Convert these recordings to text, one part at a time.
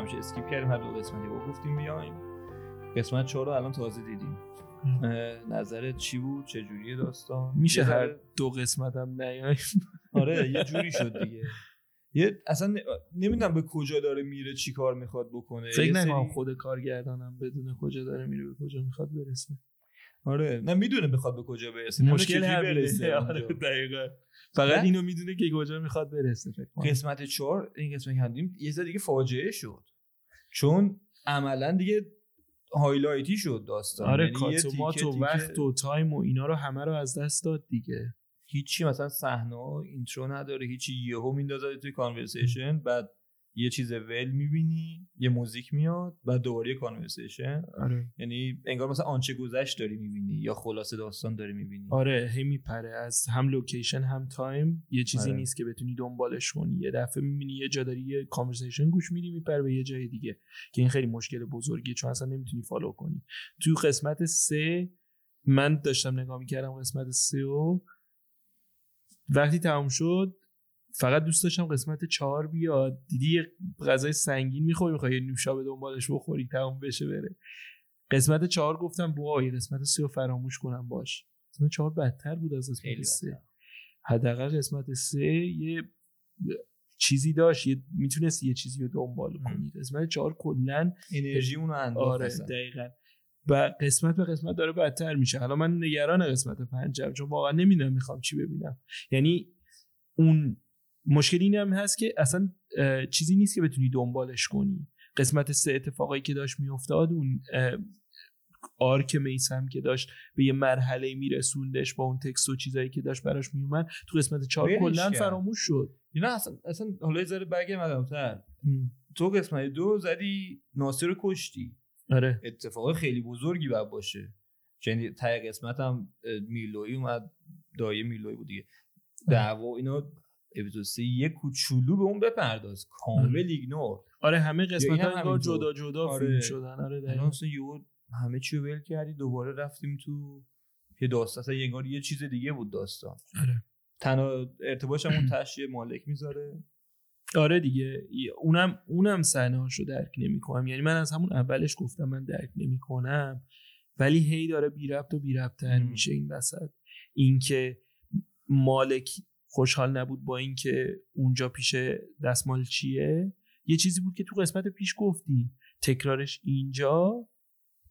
همیشه اسکیپ کردیم هر دو قسمتی رو گفتیم بیایم. قسمت چهار رو الان تازه دیدیم. نظرت چی بود؟ چجوری داستان؟ میشه هر دو قسمت هم نیایم. آره یه جوری شد دیگه. یه اصلا نمی‌دونم به کجا داره میره چی کار می‌خواد بکنه. فکر نکنم خود کارگردانم بدون کجا داره میره به کجا می‌خواد برسه. آره نه می‌دونه بخواد به کجا برسه. مشکل برسه آره دقیقا. فقط اینو می‌دونه که کجا می‌خواد برسه فکر قسمت چهار این قسمت کردیم یه دیگه فاجعه شد. چون عملا دیگه highlight ی شد داستان. آره یعنی کاتومات و وقت و time و اینا رو همه رو از دست داد دیگه. هیچی مثلا صحنه intro نداره هیچی یهو میندازه توی conversation بعد یه چیز ول می‌بینی یه موزیک میاد و دوباره conversation آره. یعنی انگار مثلا آنچه گذشت داری می‌بینی یا خلاصه داستان داری می‌بینی. آره هی میپره. از هم location هم time یه چیزی آره. نیست که بتونی دنبالش کنی. یه دفعه می‌بینی یه جا داری یه conversation گوش میدی میپره به یه جای دیگه. که این خیلی مشکل بزرگیه چون اصلا نمی‌تونی فالو کنی. تو قسمت سه من داشتم نگاه می‌کردم قسمت سه و وقتی تموم شد فقط دوست داشتم قسمت چهار بیاد. دیدی یه غذای سنگین می‌خوری می‌خوای یه نوشابه دنبالش بخوری تموم بشه بره. قسمت چهار گفتم وای قسمت سه رو فراموش کنم باش. قسمت چهار بدتر بود از قسمت سه. حداقل قسمت سه یه چیزی داشت. یه می‌تونست یه چیزی رو دنبال کنی. قسمت چهار کلا انرژی اونو انداخت آره دقیقا. و قسمت به قسمت داره بدتر میشه. حالا من نگران قسمت پنجم چون واقعا نمی‌دونم می‌خوام چی ببینم. یعنی اون مشکل این هم هست که اصلا چیزی نیست که بتونی دنبالش کنی. قسمت سه اتفاقایی که داشت میافتاد اون آرک میسم که داشت به یه مرحله میرسوندش با اون تکست و چیزایی که داشت براش میومد تو قسمت چهار کلا فراموش شد. نه اصلا اصلا حالا ذره برگردم تو قسمت دو زدی ناصر کشتی. آره. اتفاق خیلی بزرگی باید باشه. چون تای قسمت هم میلوی اومد دایه میلوی بود دیگه. دعوا اینا اپیزود 3 یه کوچولو به اون بپرداز. کامل ایگنور. آره همه قسمت ها انگار جدا جدا آره. فیلم شدن. آره دقیقاً. یه همه چی ول کردی دوباره رفتیم تو یه داستان. یه انگار یه چیز دیگه بود داستان. آره. تنها ارتباطش همون تشیه مالک می‌ذاره. آره دیگه. اونم اونم صحنه هاشو درک نمی‌کنم. یعنی من از همون اولش گفتم من درک نمی‌کنم. ولی هی داره بی ربط و بی ربطتر میشه این وسط. اینکه مالک خوشحال نبود با اینکه اونجا پیش دستمالچیه. یه چیزی بود که تو قسمت پیش گفتی. تکرارش اینجا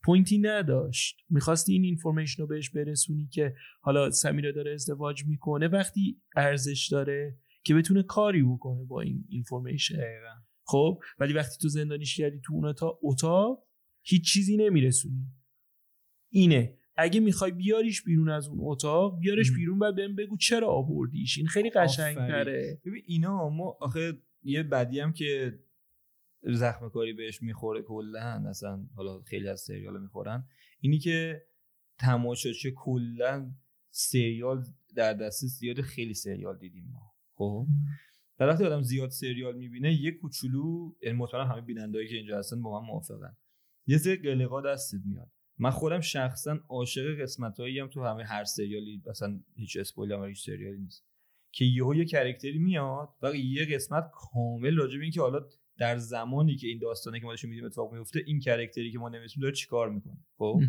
point ی نداشت. می‌خواستی این information رو بهش برسونی که حالا سمیرا داره ازدواج می‌کنه وقتی ارزش داره که بتونه کاری بکنه با این اینفورمیشن خب ولی وقتی تو زندانیش کردی تو اون تا اتاق هیچ چیزی نمیرسونی. اینه. اگه می‌خوای بیاریش بیرون از اون اتاق بیارش بیرون بعد بهم بگو چرا آوردیش؟ این خیلی قشنگتره. ببین اینا ما آخه یه بدی هم که زخم کاری بهش می‌خوره کلا اصلا حالا خیلی از سریال می‌خورن. اینی که تماشاچه کلا سریال در دسته زیاد خیلی سریال دیدیم ما. خب؟ در وقتی آدم زیاد سریال می‌بینه یه کوچولو یعنی مطمئنا همه بینندهایی که اینجا هستن با من موافقن. یه سری قلقا دستت میاد. من خودم شخصا عاشق قسمتایی هم تو همه هر سریالی مثلا هیچ اسپویل هم هیچ سریالی نیست. که یهو یه کرکتری میاد و یه قسمت کامل راجع به اینکه حالا در زمانی که این داستانه که ما داشتیم میدیم اتفاق میفته این کرکتری که ما نمیسیم داره چیکار می‌کنه؟ خب؟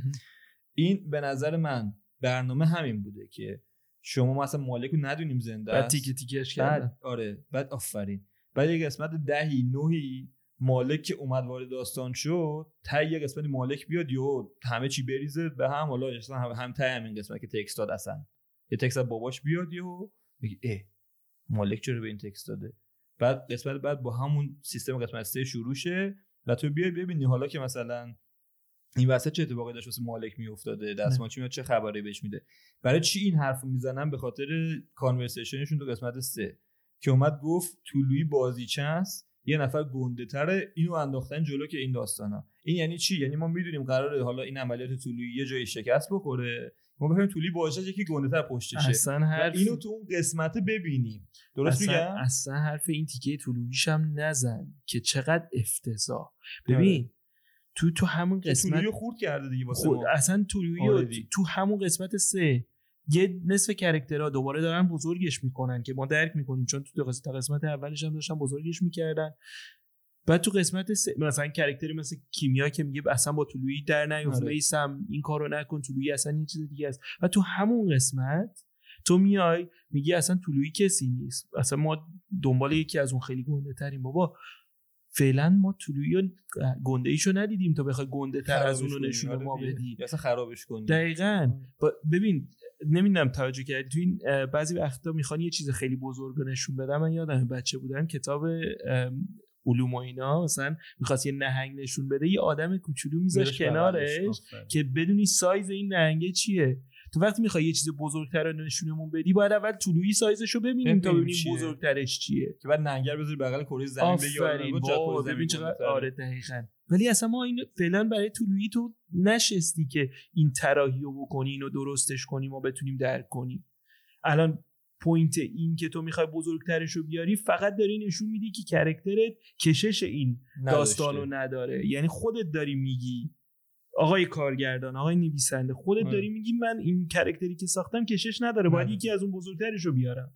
این به نظر من برنامه همین بوده که شما مثلا مالک رو ندونیم زنده است. بعد تیکه تیکش کردن. آره بعد آفرین. بعد یه قسمت دهی نوهی مالک که اومد وارد داستان شد تا یه قسمتی مالک بیاد یا همه چی بریزه به هم. حالا هم هم تا همین قسمت که تکست داد اصلا. یه تکست باباش بیاد بگی اه مالک چرا به این تکست داده؟ بعد قسمت بعد با همون سیستم قسمت سه شروع شه و تو بیای ببینی حالا که مثلا این وسط چه اتفاقی داشت واسه مالک میافتاده دستماچی میاد چه خبری بهش میده. برای چی این حرفو می‌زنن به خاطر کانورسیشنشون تو قسمت سه؟ که اومد گفت طولوی بازیچه است. یه نفر گنده تره اینو انداختن جلو که این داستانا. این یعنی چی؟ یعنی ما می‌دونیم قراره حالا این عملیات طولویی یه جایی شکست بخوره. ما بفهمیم طولی باشه یکی گنده تر پشتشه. اصلا حرف... اینو تو اون قسمت ببینیم. درست اصلا... میگم؟ اصلا حرف این تیکه طلوعیش هم نزن که چقدر افتضاح. ببین آره. تو تو همون قسمت خورد کرده دیگه واسه خود... اصلا طلوعی آره تو همون قسمت سه یه نصف character ها دوباره دارن بزرگش می‌کنن که ما درک می‌کنیم چون تو قسمت قسمت اولش هم داشتن بزرگش می‌کردن. بعد تو قسمت س... مثلا character ی مثل کیمیا که میگه اصلا با طلوعی در نیفت آره. میسم این کارو نکن طلوعی اصلا یه چیز دیگه است. و تو همون قسمت تو میای میگی اصلا طلویی کسی نیست. اصلا ما دنبال یکی از اون خیلی گنده تریم. بابا فعلا ما طلویی گنده ایشو ندیدیم تا بخوای گنده تر از اونو. نشون آره ما. بدی. اصلا خرابش کنی دقیقا. با- ببین نمی‌دونم توجه کردی. تو این بعضی وقتا می‌خوان یه چیز خیلی بزرگ رو نشون بدم من یادم بچه بودم کتاب علوم و اینا مثلا می‌خواست یه نهنگ نشون بده. یه آدم کوچولو میذاش کنارش. که بدونی سایز این نهنگه چیه. تو وقتی می‌خوای یه چیز بزرگتر رو نشونمون بدی باید اول طلوعی سایزش رو ببینیم تا ببینیم چیه. بزرگترش چیه. که بعد نهنگو بذاری بغل کره زمین بگی آره، ببین چقدر. آره دقیقا. ولی اصلا ما این فعلا برای طلوعی تو نشستی که این طراحی رو بکنی اینو درستش کنی ما بتونیم درک کنیم الان point این که تو می‌خوای بزرگترش رو بیاری فقط داری نشون میدی که character ت کشش این. داستان رو نداره یعنی خودت داری میگی آقای کارگردان آقای نویسنده خودت آره. داری میگی من این کرکتری که ساختم کشش نداره باید. یکی از اون بزرگترش رو بیارم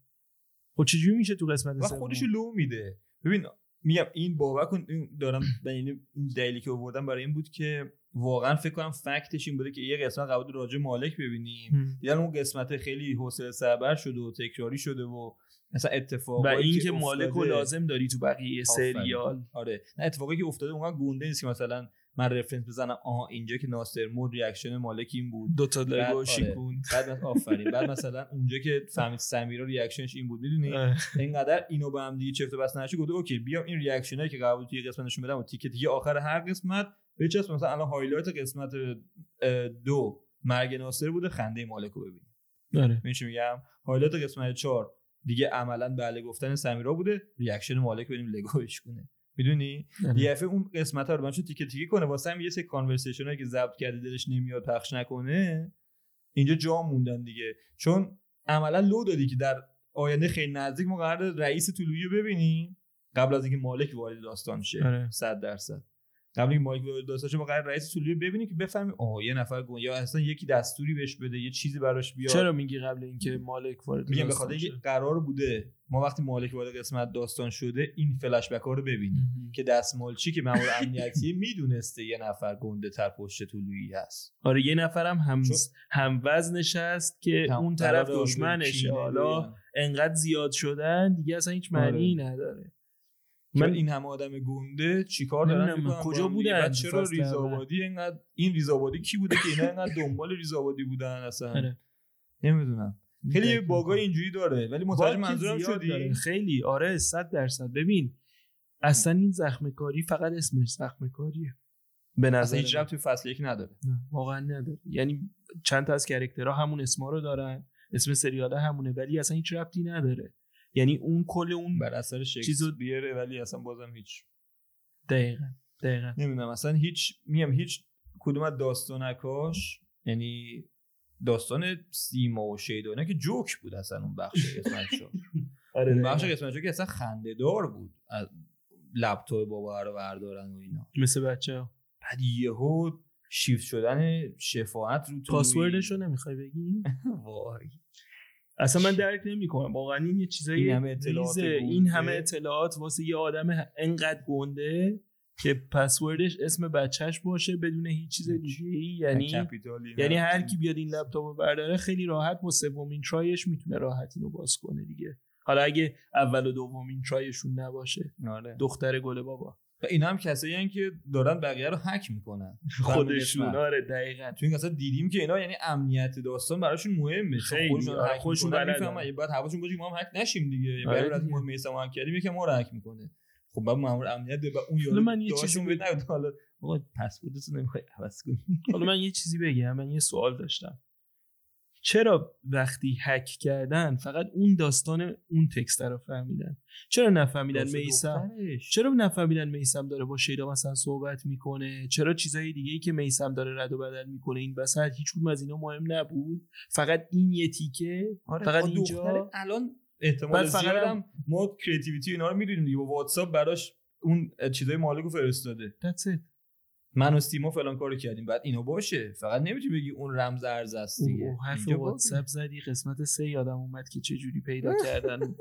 خب چجوری میشه تو قسمت و؟ خودش لو میده ببین میگم این باور کن این دارم یعنی این دلیلی که آوردم برای این بود که واقعا فکر کنم فکتش این بوده که یه قسمت قبول راجع مالک ببینیم. دیدن اون قسمت خیلی حوصله سربر شده و تکراری شده و مثلا و اتفاقایی این که مالک رو لازم داری تو بقیه. سریال. آره. نه اتفاقی که افتاده اونقدر گنده نیست که مثلا من reference بزنم. آها اینجا که ناصر مرد reaction مالک این بود. دو تا لگو آره. شیکون بعد مثلا آفرین. بعد مثلا اونجا که فهمید سمیرا reaction ش این بود می‌دونی. اینقدر اینو به هم دیگه چفت بس نشه گفته okay بیام این reaction هایی که قرار بود توی قسمت نشون بدم و تیکه تیکه آخر هر قسمت بچسب. مثلا الان highlight قسمت دو مرگ ناصر بوده خنده مالک رو ببین آره. میگم؟ highlight قسمت چهار دیگه عملا بله گفتن سمیرا بوده reaction مالک ببینیم لگوش کنه. می‌دونی آره. یه دفعه اون قسمت ها رو چون تیکه تیکه کنه واسه هم یه سری conversation که ضبط کرده دلش نمیاد پخش نکنه اینجا جا موندن دیگه چون عملا لو دادی که در آینده خیلی نزدیک ما قرار رئیس طلوعی رو ببینیم قبل از اینکه مالک وارد داستان شه آره. 100 درصد قبل اینکه مالک وارد داستان شه ما قرار رئیس رو ببینیم که بفهمیم آه یه نفر گون یا اصلا یکی دستوری بهش بده یه چیزی براش بیاد. چرا میگی قبل اینکه مالک وارد میگم به داستان خاطر شه؟ اینکه قرار بوده. ما وقتی مالک وارد قسمت داستان شده این فلش بک رو ببینیم. که دستمالچی که مامور امنیتی می‌دونسته یه نفر گنده تر پشت طلوعی هست. آره یه نفرم هم هم وزنش هست که اون طرف دشمنشه. حالا. انقدر زیاد شدن دیگه اصلا هیچ معنی نداره. من این همه آدم گنده چیکار دارن کجا؟ بودن چرا فصل ریزآبادی اینقدر این ریزآبادی کی بوده که اینا اینقدر دنبال ریزآبادی بودن اصلا؟ آره. نمی‌دونم. خیلی. باگای اینجوری داره ولی متوجه منظورم شدی؟ داره. خیلی. آره صد درصد. ببین اصلا این زخم کاری فقط اسمش زخم کاریه. به نظر هیچ. ربطی فصل یک نداره. نه واقعا نداره. یعنی چند تا از character ها همون اسما رو دارن. اسم سریال همونه ولی اصلا هیچ ربطی نداره. یعنی اون کل اون بر اثر شکسپیره ولی اصلا بازم هیچ. دقیقا دقیقا. نمی‌دونم اصلا هیچ میم هیچ کدوم از داستانکاش یعنی داستان سیما و شیدا اینا که جوک بود اصلا اون بخش قسمت شد آره اون. بخش قسمت که اصلا خنده دار بود از لپتاپ بابا رو بردارن و اینا. مثل بچه ها بعد یهو شیفت شدن شفاعت رو. پاسوردش رو نمی‌خوای بگی؟ وای. اصلا من درک نمی‌کنم. واقعا این یه چیزایی این همه اطلاعات. این همه اطلاعات واسه یه آدم انقدر گنده که پسوردش اسم بچهش باشه بدون هیچ چیز دیگه یعنی یعنی. هر کی بیاد این لپتاپ رو برداره خیلی راحت با سومین ترایش می‌تونه راحت اینو باز کنه دیگه. حالا اگه اول و دومین ترایشون نباشه. آره. دختر گل بابا. و اینا هم کسایی هن که دارن بقیه رو هک می‌کنن. خودشون آره دقیقا. تو این قصه دیدیم که اینا یعنی امنیت داستان براشون مهمه خودشون آره، هک خودشون می‌کنن، بلدن. می‌فهمن. بعد حواسشون باشه که ما هم هک نشیم دیگه. آره برای از دیگه. ما هک کردیم یکم ما رو هک می‌کنه. خب بعد مامور امنیت به اون یارو من یه چیزی بهت نگفت حالا آقا پسوردتو نمی‌خوای عوض کنی. حالا من یه چیزی بگم. من یه سوال داشتم. چرا وقتی هک کردن فقط اون داستان اون تکست رو فهمیدن؟ چرا نفهمیدن میسم. چرا نفهمیدن میسم داره با شیدا مثلا صحبت می‌کنه؟ چرا چیزای دیگه ای که میسم داره رد و بدل می‌کنه؟ این وسط هیچ کدوم از اینا مهم نبود. فقط این یه تیکه. آره فقط اینجا. الان احتمال بعد فقط زیاد هم- هم ما کریتیویتی اینا رو می‌دونیم دیگه. با واتساپ براش اون چیزای مالک رو فرستاده. That's it. من و سیما فلان کارو کردیم. بعد اینو باشه. فقط نمی‌تونی بگی اون رمز ارز است دیگه. اوه، حرف واتساپ زدی قسمت سه یادم اومد که چه جوری پیدا کردن.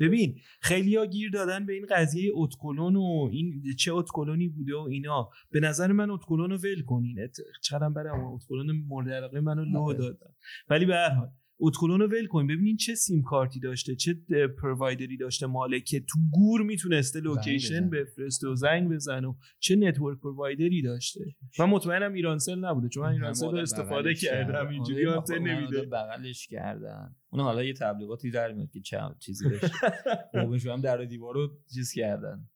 ببین خیلی ها گیر دادن به این قضیه ادکلن و این چه ادکلنی بوده و اینا. به نظر من ادکلن رو ول کنین. چقدرم برم ادکلن مورد علاقه منو لو آره. دادن. ولی به هر حال ادکلن رو ول کنین ببینین چه سیم کارتی داشته چه provider ی داشته مالک که تو گور می‌تونسته location. بفرسته و زنگ بزن و چه network provider ی داشته. من مطمئنم ایرانسل نبوده چون من ایرانسل رو استفاده کردم. اینجوری آره، آنتن من نمیده. بغلش کردن. اون حالا یه تبلیغاتی در میاد که چه چیزی بشه هم در دیوار رو چیز کردن.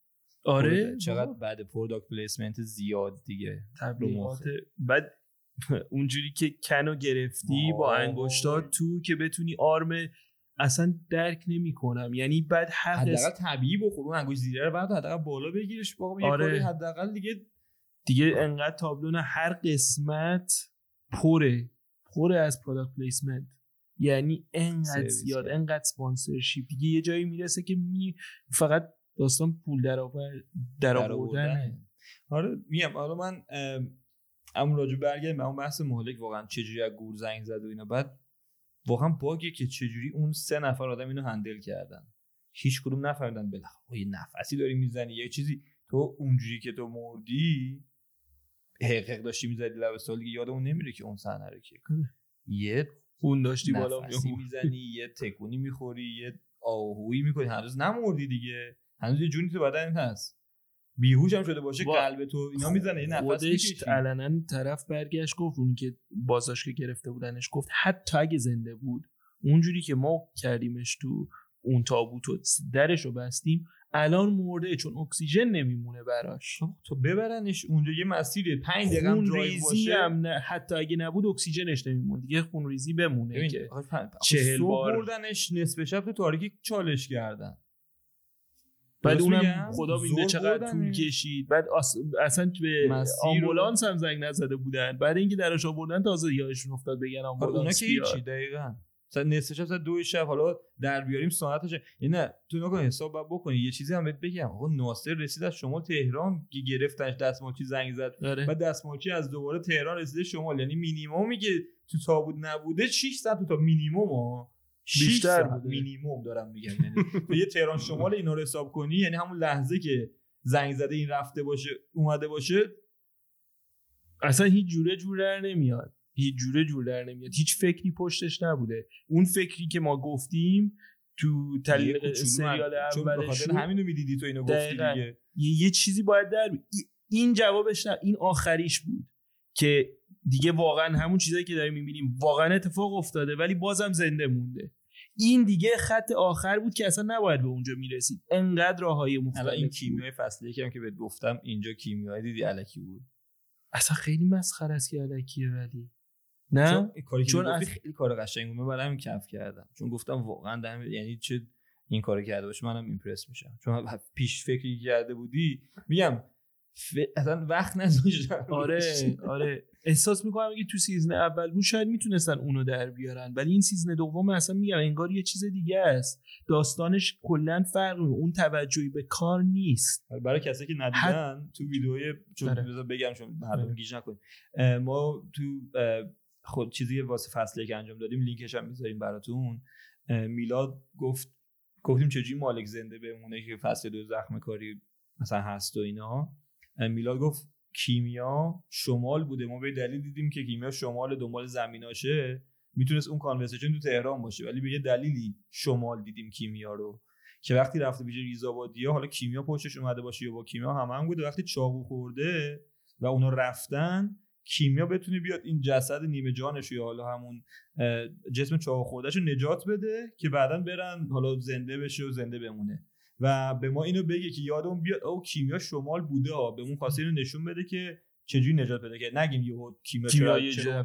آره چقدر بعد product placement زیاد دیگه. تبلیغات. بعد اونجوری که کنو گرفتی با. انگشتات تو که بتونی آرم اصلا درک نمی کنم یعنی بعد هر حداقل طبیعی بخور اون انگوش زیره رو بعد حداقل بالا بگیرش با یه آره. حداقل دیگه دیگه انقدر تابلو نه هر قسمت پره پره از product placement یعنی انقدر زیاد. انقدر sponsorship دیگه یه جایی می‌رسه که می فقط داستان پول در آور در در آوردن. آره میگم حالا من اما راجع برگردیم به اون بحث مهلک واقعا چجوری از گور زنگ زد و اینا. بعد واقعا باگه که چجوری اون سه نفر آدم اینو handle کردن. هیچ کدوم نفهمیدن بالاخره یه نفسی داری می‌زنی یه چیزی. تو اونجوری که تو مردی حقیق داشتی می‌زدی لب سال دیگه یادمون نمیره که اون صحنه رو که یه اون داشتی بالا. می‌زنی یه تکونی می‌خوری یه آهویی می‌کنی. هنوز نمردی دیگه. هنوز یه جونی تو بدنت هست. بیهوش هم شده باشه وا- قلب تو اینا می‌زنه یه نفس علنا طرف برگشت گفت اونی که بازداشت که گرفته بودنش گفت حتی اگه زنده بود اونجوری که ما کردیمش تو اون تابوت و درش رو بستیم الان مرده چون اکسیژن نمیمونه براش. خب تو ببرنش اونجا یه مسیره 5 دقیقه هم درایو ریزی باشه. هم نه حتی اگه نبود اکسیژنش نمیمونه دیگه خون ریزی بمونه که آخه پ- چهل صبح بار. بردنش نصف شب تو تاریکی چالش کردن. بعد اونم؟ خدا میده چقدر طول. کشید. بعد آس... اصلا به آمبولانس هم زنگ نزده بودن. بعد اینکه درش آوردن تازه یادشون افتاد بگن آره، آمبولانس اونا که. هیچی دقیقا؟ مثلا نصف شب دو شب حالا در بیاریم ساعتش. یعنی نه تو نکن حساب باید بکنی. یه چیزی هم بهت بگم. آقا ناصر رسید از شما تهران که گرفتنش دستمالچی زنگ زد. آره. بعد دستمالچی از دوباره تهران رسیده شمال. یعنی مینیمومی که تو تابوت نبوده 6 ساعت تو تا مینیموم ها بیشتر. مینیموم دارم میگم. یعنی تو یه تهران شمال اینا رو حساب کنی یعنی همون لحظه که زنگ زده این رفته باشه اومده باشه اصلا هیچ جوره جور در نمیاد. هیچ جوره جور در نمیاد. هیچ فکری پشتش نبوده. اون فکری که ما گفتیم تو یه تل... کوچولو سریال اولش همینو می‌دیدی تو اینو گفتی. دیگه. یه, یه چیزی باید در این جوابش نه. این آخریش بود که دیگه واقعا همون چیزایی که داریم می‌بینیم واقعا اتفاق افتاده ولی بازم زنده مونده. این دیگه خط آخر بود که اصلا نباید به اونجا می‌رسید. انقدر راههای الان مختلف این. کیمیای فصل یکی هم که بهت گفتم اینجا کیمیایی دیدی الکی بود؟ اصلا خیلی مسخره است که الکیه ولی. نه؟ چون چون از- خیلی کار قشنگ بود. همین کف کردم. چون گفتم واقعا دم یعنی چه این کارو کرده باشه منم impress میشم. چون پیش فکری کرده بودی میگم ف... اصلا وقت نذاشتم. آره آره. احساس می‌کنم اگه تو season اول بود شاید می‌تونستن اونو در بیارن. ولی این season دوم اصلا میگم انگار یه چیز دیگه است. داستانش کلا فرق. اون توجهی به کار نیست. برای کسی که ندیدن تو ویدیوی چون آره. بگم چون مردم آره. گیج نکنیم اه، ما تو خود چیزی واسه فصلی که انجام دادیم لینکش هم می‌ذاریم براتون. میلاد گفت گفتیم چجوری مالک زنده بمونه که فصل دو زخم کاری مثلا هست و اینا. میلاد گفت کیمیا شمال بوده. ما به دلیل دیدیم که کیمیا شمال دنبال زمیناشه. می‌تونست اون کانورسیشن تو تهران باشه ولی به یه دلیلی شمال دیدیم کیمیا رو. که وقتی رفته پیش ریزابادیا حالا کیمیا پشتش اومده باشه یا با کیمیا هم هم بوده. وقتی چاقو خورده و اونا رفتن کیمیا بتونه بیاد این جسد نیمه جانش یا حالا همون جسم چاقو خوردهش رو نجات بده که بعدا برن حالا زنده بشه و زنده بمونه. و به ما اینو بگه که یادمون بیاد او کیمیا شمال بوده ها به اون خواسته اینو نشون بده که چجوری نجات پیدا کرد. نگیم یهو کیمیا چرا-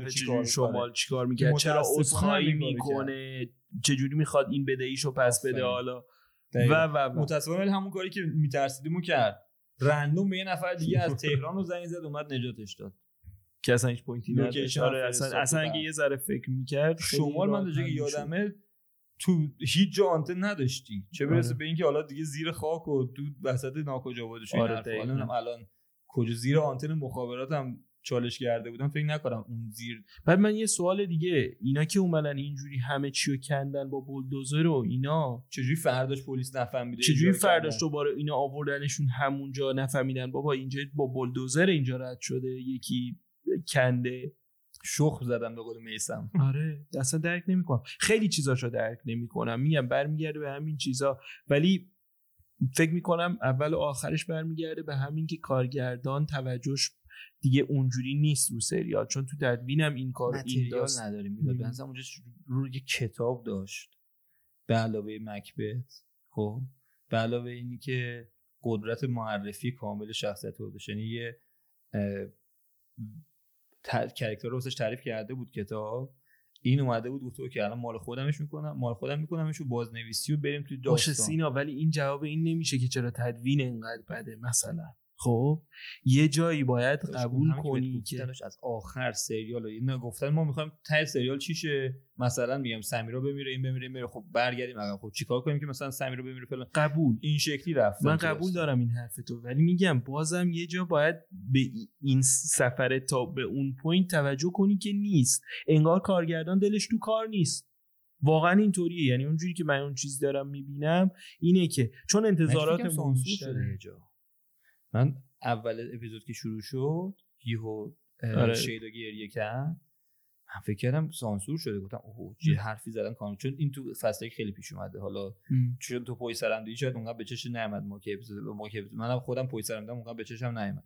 چجوری شمال می‌کنه. چیکار می‌کرد؟ چرا عذرخواهی می‌کنه؟ چجوری می‌خواد این بدهیشو پس بده. حالا؟ و. و متاسفانه همون کاری که میترسیدیمو کرد. random به یه نفر دیگه از تهران رو زنگ زد اومد نجاتش داد. که اصلا هیچ point ی فرستاد اصلا اصلا اگه یه ذره فکر می‌کرد شمال من که یادمه تو هیچ جا آنتن نداشتی. چه برسه آره. به اینکه حالا دیگه زیر خاک و تو وسط ناکجا بودش آره، آره دقیقاً. الان کجا زیر آنتن مخابراتم چالش کرده بودم. فکر نکنم اون زیر بعد من یه سوال دیگه. اینا که اومدن اینجوری همه چی رو کندن با بولدوزر و اینا. چجوری فرداش پلیس نفهمیده چجوری فرداش؟ دوباره اینا آوردنشون همونجا نفهمیدن؟ بابا اینجا با بولدوزر اینجا رد شده. یکی کنده. شخم زدم به قول میسم آره اصلا درک نمی‌کنم. خیلی چیزاشو درک نمی‌کنم. میگم برمیگرده به همین چیزا. ولی فکر می‌کنم اول و آخرش برمیگرده به همین که کارگردان توجهش دیگه اونجوری نیست رو سریال. چون تو تدوینم این کار این داست نداریم می‌داد اونجا رو یه کتاب داشت. به علاوه مکبت. خب؟ به علاوه اینی که قدرت معرفی کامل شخصیت رو داشت یعنی یه کرکتر رو تعریف کرده بود کتاب. این اومده بود گفته که الان مال خودمش می‌کنم مال خودم میکنمش و بازنویسی و بریم توی باشه داستان. سینا ولی این جواب این نمیشه که چرا تدوین انقدر بده مثلا. خب یه جایی باید. قبول کنی که از آخر سریال رو اینا گفتن ما می‌خوایم ته سریال چیشه؟ مثلا میگم سمیرا بمیره این بمیره این بمیره. خب برگردیم عقب. خب چیکار کنیم که مثلا سمیرا بمیره فلان؟ قبول. این شکلی رفت من قبول دارم این حرف تو ولی میگم بازم یه جا باید به این سفر تا به اون point توجه کنی که نیست. انگار کارگردان دلش تو کار نیست. واقعا اینطوریه. یعنی اونجوری که من اون چیز دارم می‌بینم اینه که چون انتظارات سانسور شده یه جا. من اول اپیزود که شروع شد یهو آره. شیدا گریه کرد. من فکر کردم سانسور شده. گفتم اوه چه حرفی زدن کامل. چون این تو فصل خیلی پیش اومده. حالا چون تو پشت سر هم دیدی شاید اونقدر به چش نیامد ما که اپیزود ما که اپیزود- منم خودم پشت سر هم دیدم اونقدر به چشم نیامد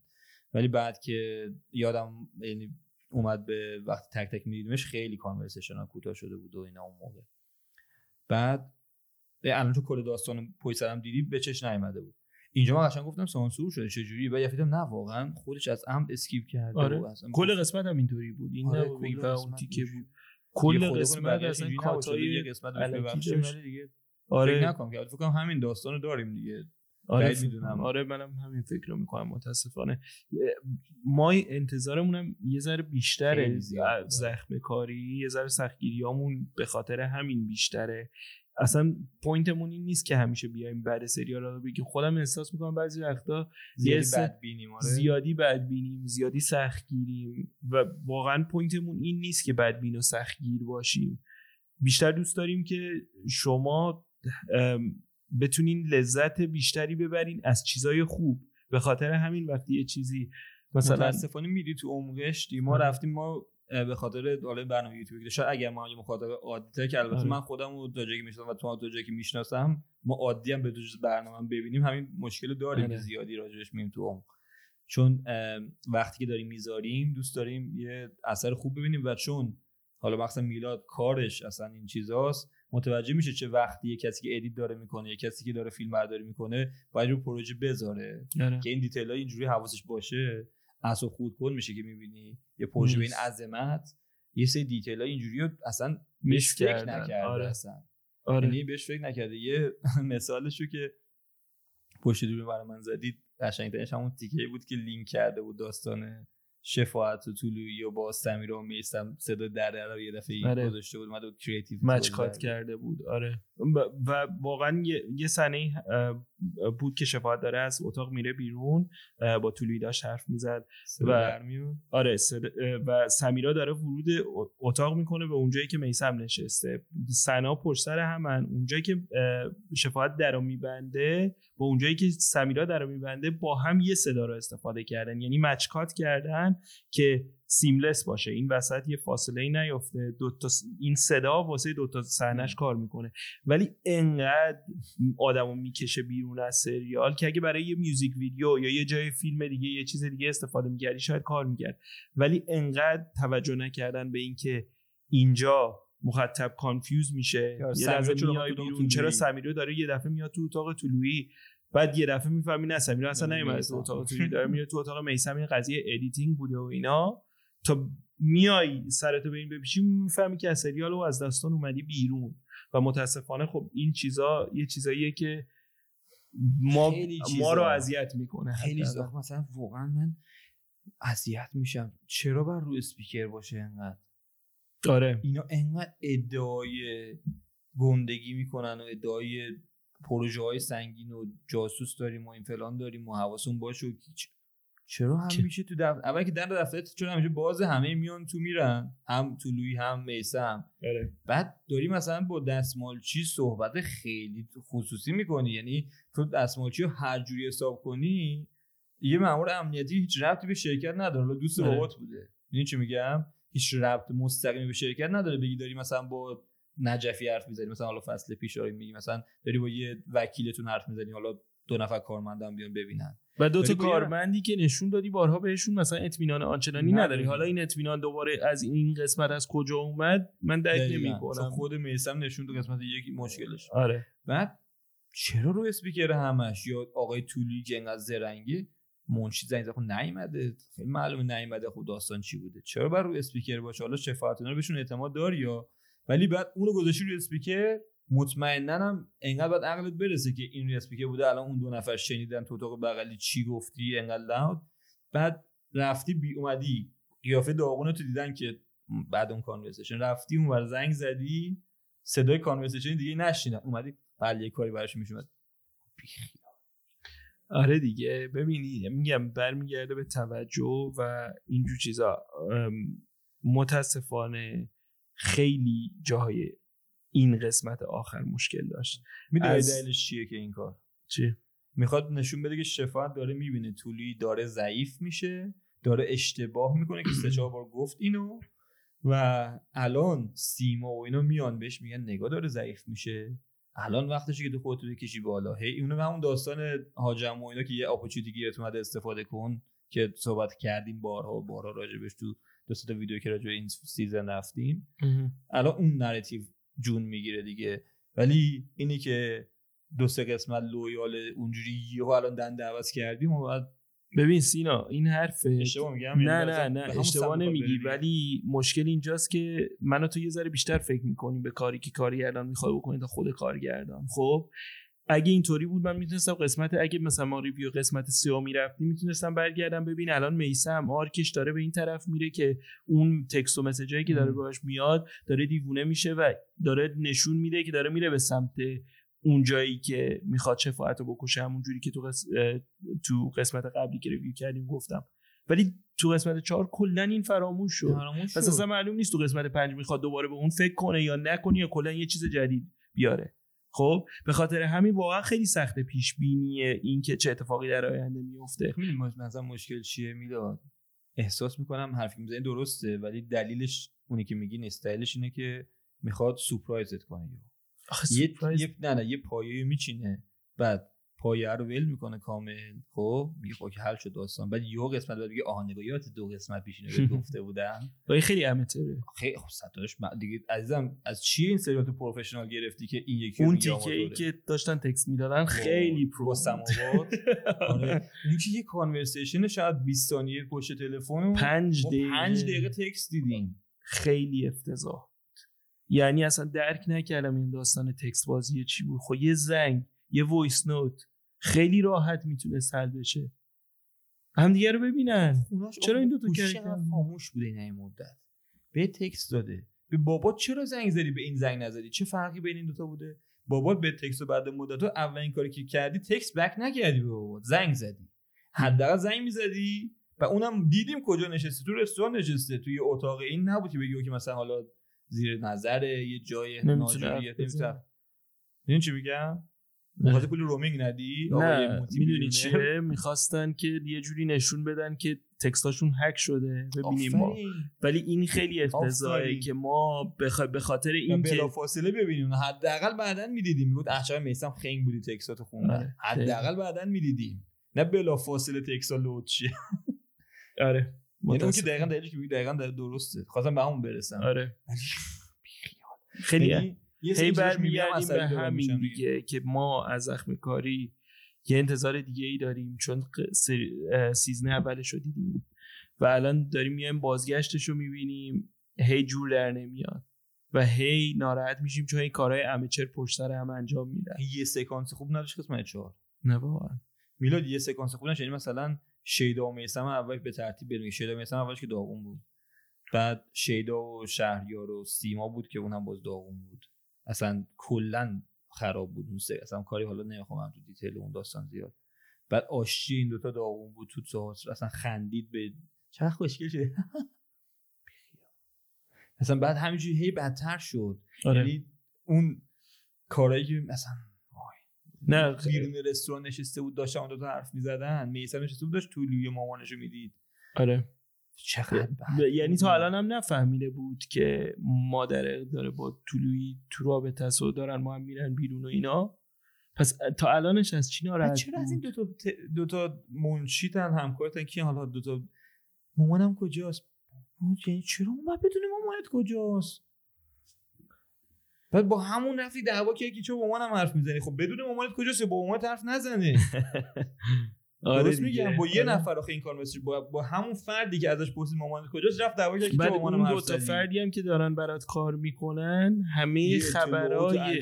ولی بعد که یادم یعنی اومد به وقتی تک تک میدیدیمش خیلی conversation ها کوتاه شده بود و اینا اون موقع. بعد به الان تو کل داستان پشت سر هم دیدی به چش نیامده بود. اینجا من قشنگ گفتم سانسور شده چه جوری بعد فکرم نه واقعا خودش از عمد skip کرده آره. کل قسمت هم اینطوری بود. این آره، نبود اون تیکه. بود. کل قسمت اصلا کاتای یه قسمت دیگه فکر آره نکنم که فکر کنم همین داستان رو داریم دیگه. آره می‌دونم. آره منم همین فکر رو می‌کنم متاسفانه. ما انتظارمونم یه ذره بیشتره. زخم کاری یه ذره سختگیریامون به خاطر همین بیشتره. اصلا پوینتمون این نیست که همیشه بیایم بعد سریال رو بگیم. خودم احساس می‌کنم بعضی وقتا زیادی سه- بد بینیم آره. زیادی بدبینیم زیادی سختگیریم و واقعا پوینتمون این نیست که بدبین و سختگیر باشیم. بیشتر دوست داریم که شما بتونین لذت بیشتری ببرین از چیزای خوب. به خاطر همین وقتی یه چیزی مثلا متاسفانه میری تو عمقش دیگه ما آره. رفتیم ما به خاطر حالا برنامه یوتیوب که شاید اگر ما یه مخاطب عادی که البته آره. من خودم رو تا جایی که می‌شناسم و تو تا جایی که می‌شناسم ما عادی هم به جز برنامه ببینیم همین مشکل داریم آره. که زیادی راجعش میم تو عمق چون وقتی که داریم می‌ذاریم دوست داریم یه اثر خوب ببینیم و چون حالا مثلا میلاد کارش اصلا این چیزاست متوجه میشه چه وقتی یه کسی که edit داره می‌کنه یه کسی که داره فیلم برداری می‌کنه باید رو پروژه بذاره آره. که این detail اینجوری حواسش باشه اصلا خود کن میشه که می‌بینی یه پروژه به این. عظمت یه سری detail اینجوری اصلا بهش فکر. نکرده آره. اصلا آره یعنی بهش فکر نکرده یه مثالشو که پشت دوربین برای من زدید قشنگترینش همون تیکه بود که لینک کرده بود داستان شفاعت و طلوعی و با سمیرا و میسم صدا در در یه دفعه آره. گذاشته بود بود کریتیو مچ کات کرده بود آره و, و واقعا یه, یه صحنه بود که شفاعت داره از اتاق میره بیرون با طولویی داشت حرف می‌زد و- آره صد- و سمیرا داره ورود اتاق می‌کنه به اونجایی که میسم نشسته. سنا پشت سر همن اونجایی که شفاعت در رو میبنده با اونجایی که سمیرا در رو میبنده با هم یه صدا رو استفاده کردن. یعنی مچکات کردن که seamless باشه. این وسط یه فاصله ای نیفته دو تا س- این صدا واسه دو تا صحنش کار می‌کنه. ولی انقدر آدمو می‌کشه بیرون از سریال که اگه برای یه music video یا یه جای فیلم دیگه یه چیز دیگه استفاده می‌کردی شاید کار می‌کرد. ولی انقدر توجه نکردن به اینکه اینجا مخاطب confuse میشه. یه لحظه چرا میای بیرون. چرا؟ سمیرا داره یه دفعه میاد تو اتاق طلوعی؟ بعد یه دفعه می‌فهمی نه سمیرا اصلا نمیاد تو. اتاق طلوعی. داره میره تو اتاق میسم این قضیه editing بوده و اینا. تا میای سرتو به این بپیچی می‌فهمی که از سریال و از داستان اومدی بیرون. و متاسفانه خب این چیزا یه چیزاییه که ما خیلی ما. رو اذیت می‌کنه خیلی زخم مثلا واقعا من اذیت میشم. چرا بر رو اسپیکر باشه انقدر؟ آره. اینا انقدر ادعای گندگی می‌کنن و ادعای پروژه های سنگین و جاسوس داریم و این فلان داریم و حواسون باشه و چرا؟ همیشه تو دفتر اول که در دفتر چرا همیشه باز همه میان تو میرن. هم طلویی هم میسم آره. بعد داری مثلا با دستمالچی صحبت خیلی خصوصی می‌کنی. یعنی تو دستمالچی رو هر جوری حساب کنی یه مامور امنیتی هیچ ربطی به شرکت نداره. دوست آره. بابات بوده. این چی میگم؟ هیچ ربط مستقیم به شرکت نداره. بگی داری مثلا با نجفی حرف می‌زنی. مثلا حالا فصل پیش داری میگی مثلا داری با یه وکیلتون حرف می‌زنی. حالا دو نفر کارمندم بیان ببینن. و دو تا کارمندی که نشون دادی بارها بهشون مثلا اطمینان آنچنانی نداری. حالا این اطمینان دوباره از این قسمت از کجا اومد؟ من درک دقیقاً. نمی چون کنم خود میسم نشون تو قسمت یکی مشکلش. آره. بعد چرا رو اسپیکر همش یا آقای طولی که انقدر زرنگه منشی زنگ زد؟ خب نیومده. خیلی معلومه نیومده. خب داستان چی بوده؟ چرا بر رو اسپیکر باشه؟ حالا شفاعت اینا رو بهشون اعتماد داری یا؟ ولی بعد اونو گذاشتی روی اسپیکر؟ مطمئنا هم انقدر باید عقلت برسه که این اسپیکر بوده الان اون دو نفر شنیدن تو اتاق بغلی چی گفتی انقدر لاود بعد رفتی بی اومدی قیافه داغونه تو دیدن که بعد اون کانورسیشن رفتی اون زنگ زدی صدای کانورسیشن دیگه نشیدن اومدی بله یه کاری براش میشومد آره دیگه. ببینی میگم برمیگرده به توجه و اینجور چیزا. متاسفانه خیلی جاهای این قسمت آخر مشکل داشت. می‌دونی از- دلیلش چیه که این کار؟ چی؟ می‌خواد نشون بده که شفاعت داره می‌بینه طولی داره ضعیف میشه داره اشتباه می‌کنه که سه چهار بار گفت اینو و الان سیما و اینا میان بهش میگن نگاه داره ضعیف میشه. الان وقتشه که تو خودتو بکشی بالا. هی اونو به همون داستان حاجم و اینا که یه اپورتونتی گیرت اومده استفاده کن که صحبت کردیم بارها و بارها راجبش تو دو تا ویدیو که راجع این season رفتیم. الان اون narrative جون می‌گیره دیگه ولی اینی که دو سه قسمت loyal اونجوری یهو الان دنده عوض کردیم و بعد ببین سینا این حرفه اشتباه میگم نه یعنی نه نه همون اشتباه نمیگی. ولی مشکل اینجاست که من و تو یه ذره بیشتر فکر می‌کنیم به کاری که کارگردان می‌خواد بکنه تا خود کارگردان خب اگه اینطوری بود من می‌تونستم قسمت اگه مثلا ما review قسمت سه رو می‌رفتیم می‌تونستم برگردم ببین الان میسم آرکش داره به این طرف میره که اون text و message ایی که داره. باهاش میاد داره دیوونه میشه و داره نشون میده که داره میره به سمت اون جایی که می‌خواد شفاعت رو بکشه همون جوری که تو, قس... تو قسمت قبلی که review کردیم گفتم ولی تو قسمت چهار کلا این فراموش شد پس. اصلا معلوم نیست تو قسمت پنج می‌خواد دوباره به اون فکر کنه یا نکنه یا کلا یه چیز جدید بیاره خب به خاطر همین واقعا خیلی سخت پیش بینی این که چه اتفاقی در آینده میفته. مثلا مشکل چیه؟ می‌داد احساس می‌کنم حرفی که می‌زنی درسته ولی دلیلش اونی که میگی نیست. دلیلش اینه که می‌خواد سورپرایزت کنه. یه, یه نه نه یه پایه میچینه. بعد پایه رو ول می‌کنه کامل. خب میگه خب که حل شد داستان. بعد یه قسمت بعد میگه آها نگاه یادت دو قسمت پیش اینو گفته بودم ولی خیلی امتره خیلی خب م- دیگه عزیزم از چیه این سریال تو professional گرفتی که این یکی اون تیکه ای؟ که داشتن text می‌دادن خیلی پرو سماوات. آره. اون که یه conversation شاید 20 ثانیه پشت تلفن و پنج ما دقیقه پنج دقیقه. text دیدیم. خیلی افتضاح یعنی اصلا درک نکردم این داستان text بازی چی بود. خب یه زنگ یه voice note خیلی راحت می‌تونست حل بشه. همدیگه رو ببینن. چرا این دوتا گوشی کرکتر؟ چقدر خاموش بوده این این مدت؟ به تکست داده. به بابا چرا زنگ زدی؟ به این زنگ نزدی. چه فرقی بین این دوتا بوده؟ بابا به تکست و بعد مدت اولین کاری که کردی تکست بک نکردی به بابا. زنگ زدی. حداقل زنگ می‌زدی. و اونم دیدیم کجا نشسته. تو رستوران نشسته. توی اتاق این نبود که بگی که مثلا حالا زیر نظره یه جای ناجوریه این چی میگم؟ مخاطب پول رومینگ ندی؟ نه می‌دونی؟ چیه؟ می‌خواستن که یه جوری نشون بدن که تکستاشون هک شده ببینیم ما. ولی این خیلی افتضاحه. که ما بخ... به خاطر این که فاصله ببینیم. حداقل بعدا می‌دیدیم. می‌گفت احشای میسم خنگ بودی تکساتو خوندن آره،. حداقل بعدا می‌دیدیم. نه بلا فاصله تکسا لود شه. آره یعنی اون که. دقیقا دلیلی که دقیقا در- درسته. خواستم به همون برسم. آره. خیلی. یعنی یه هی برمیگردیم به همین دیگه. که ما از زخم کاری یه انتظار دیگه ای داریم چون season اولش رو دیدیم و الان داریم میایم بازگشتش رو می‌بینیم. هی جور در نمیاد و هی ناراحت میشیم چون این کارهای amateur پشت سر هم انجام میدن. یه سکانس خوب نداشت قسمت چهار. نه واقعا. میلاد یه سکانس خوب نداشت. یعنی مثلا شیدا و میسم اول به ترتیب بریم. شیدا و میسم اولش که داغون بود. بعد شیدا و شهریار و سیما بود که اونم باز داغون بود. اصلا کلا خراب بود اون سری. اصلا کاری حالا نمی‌خوام تو detail اون داستان زیاد. بعد آشتی این دوتا داغون بود تو ساس اصلا خندید به چه خوشگل شده مثلا بعد همینجوری هی بدتر شد. آره. یعنی اون کارایی که مثلا نه بیرون رستوران نشسته بود داشتن اون دوتا حرف می‌زدن. میسم نشسته بود داشت طولوی مامانشو می‌دید. آره. چقدر یعنی تا. الان هم نفهمیده بود که مادر داره با طلویی تو رابطه است و دارن ما هم میرن بیرون و اینا. پس تا الانش از چی ناراحت چرا از این دوتا ت... دوتا منشیتن همکارتن کی حالا دوتا مامانم کجاست؟ یعنی چرا اون باید بدونه مامانت کجاست؟ بعد با همون رفتی دعوا که که چرا با مامانم حرف می‌زنی؟ خب بدون مامانت کجاست؟ با مامانت حرف نزنه آره درست. میگم با یه آره. نفر آخه این کار مثل با, با همون فردی که ازش پرسید مامانت کجاست رفت دعوا کرد که اون مامانم حرف دو تا فردی هم که دارن برات کار می‌کنن همه عجیب